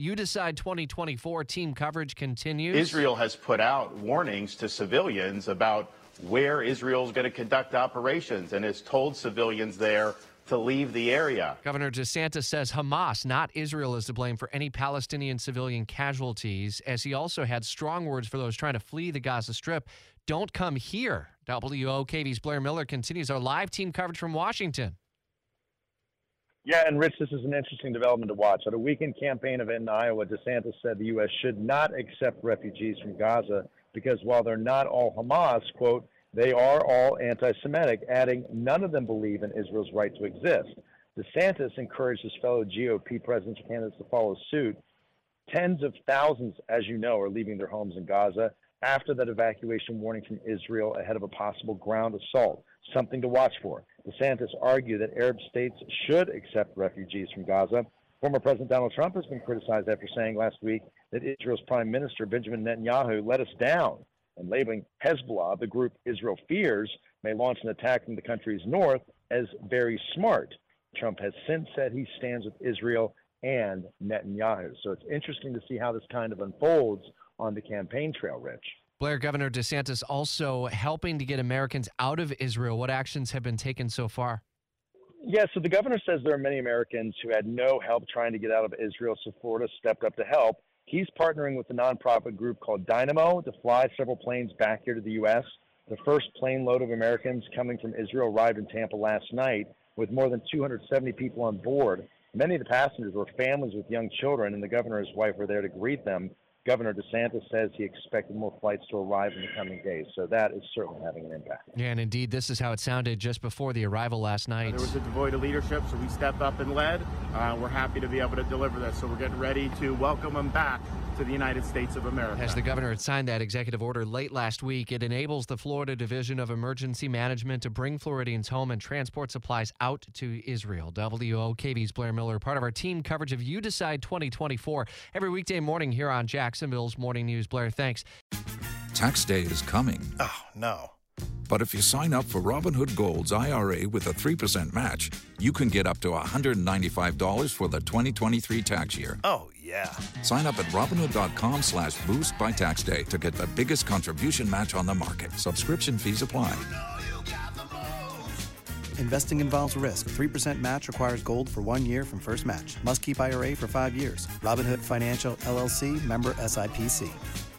You Decide 2024 team coverage continues. Israel has put out warnings to civilians about where Israel is going to conduct operations and has told civilians there to leave the area. Governor DeSantis says Hamas, not Israel, is to blame for any Palestinian civilian casualties, as he also had strong words for those trying to flee the Gaza Strip. Don't come here. WOKV's Blair Miller continues our live team coverage from Washington. Yeah, and Rich, this is an interesting development to watch. At a weekend campaign event in Iowa, DeSantis said the U.S. should not accept refugees from Gaza because while they're not all Hamas, quote, they are all anti Semitic, adding, none of them believe in Israel's right to exist. DeSantis encouraged his fellow GOP presidential candidates to follow suit. Tens of thousands, as you know, are leaving their homes in Gaza after that evacuation warning from Israel ahead of a possible ground assault. Something to watch for. DeSantis argued that Arab states should accept refugees from Gaza. Former President Donald Trump has been criticized after saying last week that Israel's Prime Minister Benjamin Netanyahu let us down and labeling Hezbollah, the group Israel fears may launch an attack in the country's north, as very smart. Trump has since said he stands with Israel and Netanyahu. So it's interesting to see how this kind of unfolds on the campaign trail, Rich. Blair Governor DeSantis also helping to get Americans out of Israel. What actions have been taken so far? Yeah, so the governor says there are many Americans who had no help trying to get out of Israel, so Florida stepped up to help. He's partnering with a nonprofit group called Dynamo to fly several planes back here to the U.S. The first plane load of Americans coming from Israel arrived in Tampa last night with more than 270 people on board. Many of the passengers were families with young children, and the governor and his wife were there to greet them. Governor DeSantis says he expected more flights to arrive in the coming days, so that is certainly having an impact. Yeah, and indeed, this is how it sounded just before the arrival last night. There was a devoid of leadership, so we stepped up and led. Uh, we're happy to be able to deliver this, so we're getting ready to welcome them back to the United States of America. As the governor had signed that executive order late last week, it enables the Florida Division of Emergency Management to bring Floridians home and transport supplies out to Israel. WOKV's Blair Miller, part of our team coverage of You Decide 2024, every weekday morning here on Jacksonville's Morning News. Blair, thanks. Tax day is coming. Oh, no. But if you sign up for Robinhood Gold's IRA with a 3% match, you can get up to $195 for the 2023 tax year. Oh, yeah. Sign up at Robinhood.com slash boost by tax day to get the biggest contribution match on the market. Subscription fees apply. Investing involves risk. 3% match requires gold for one year from first match. Must keep IRA for five years. Robinhood Financial LLC member SIPC.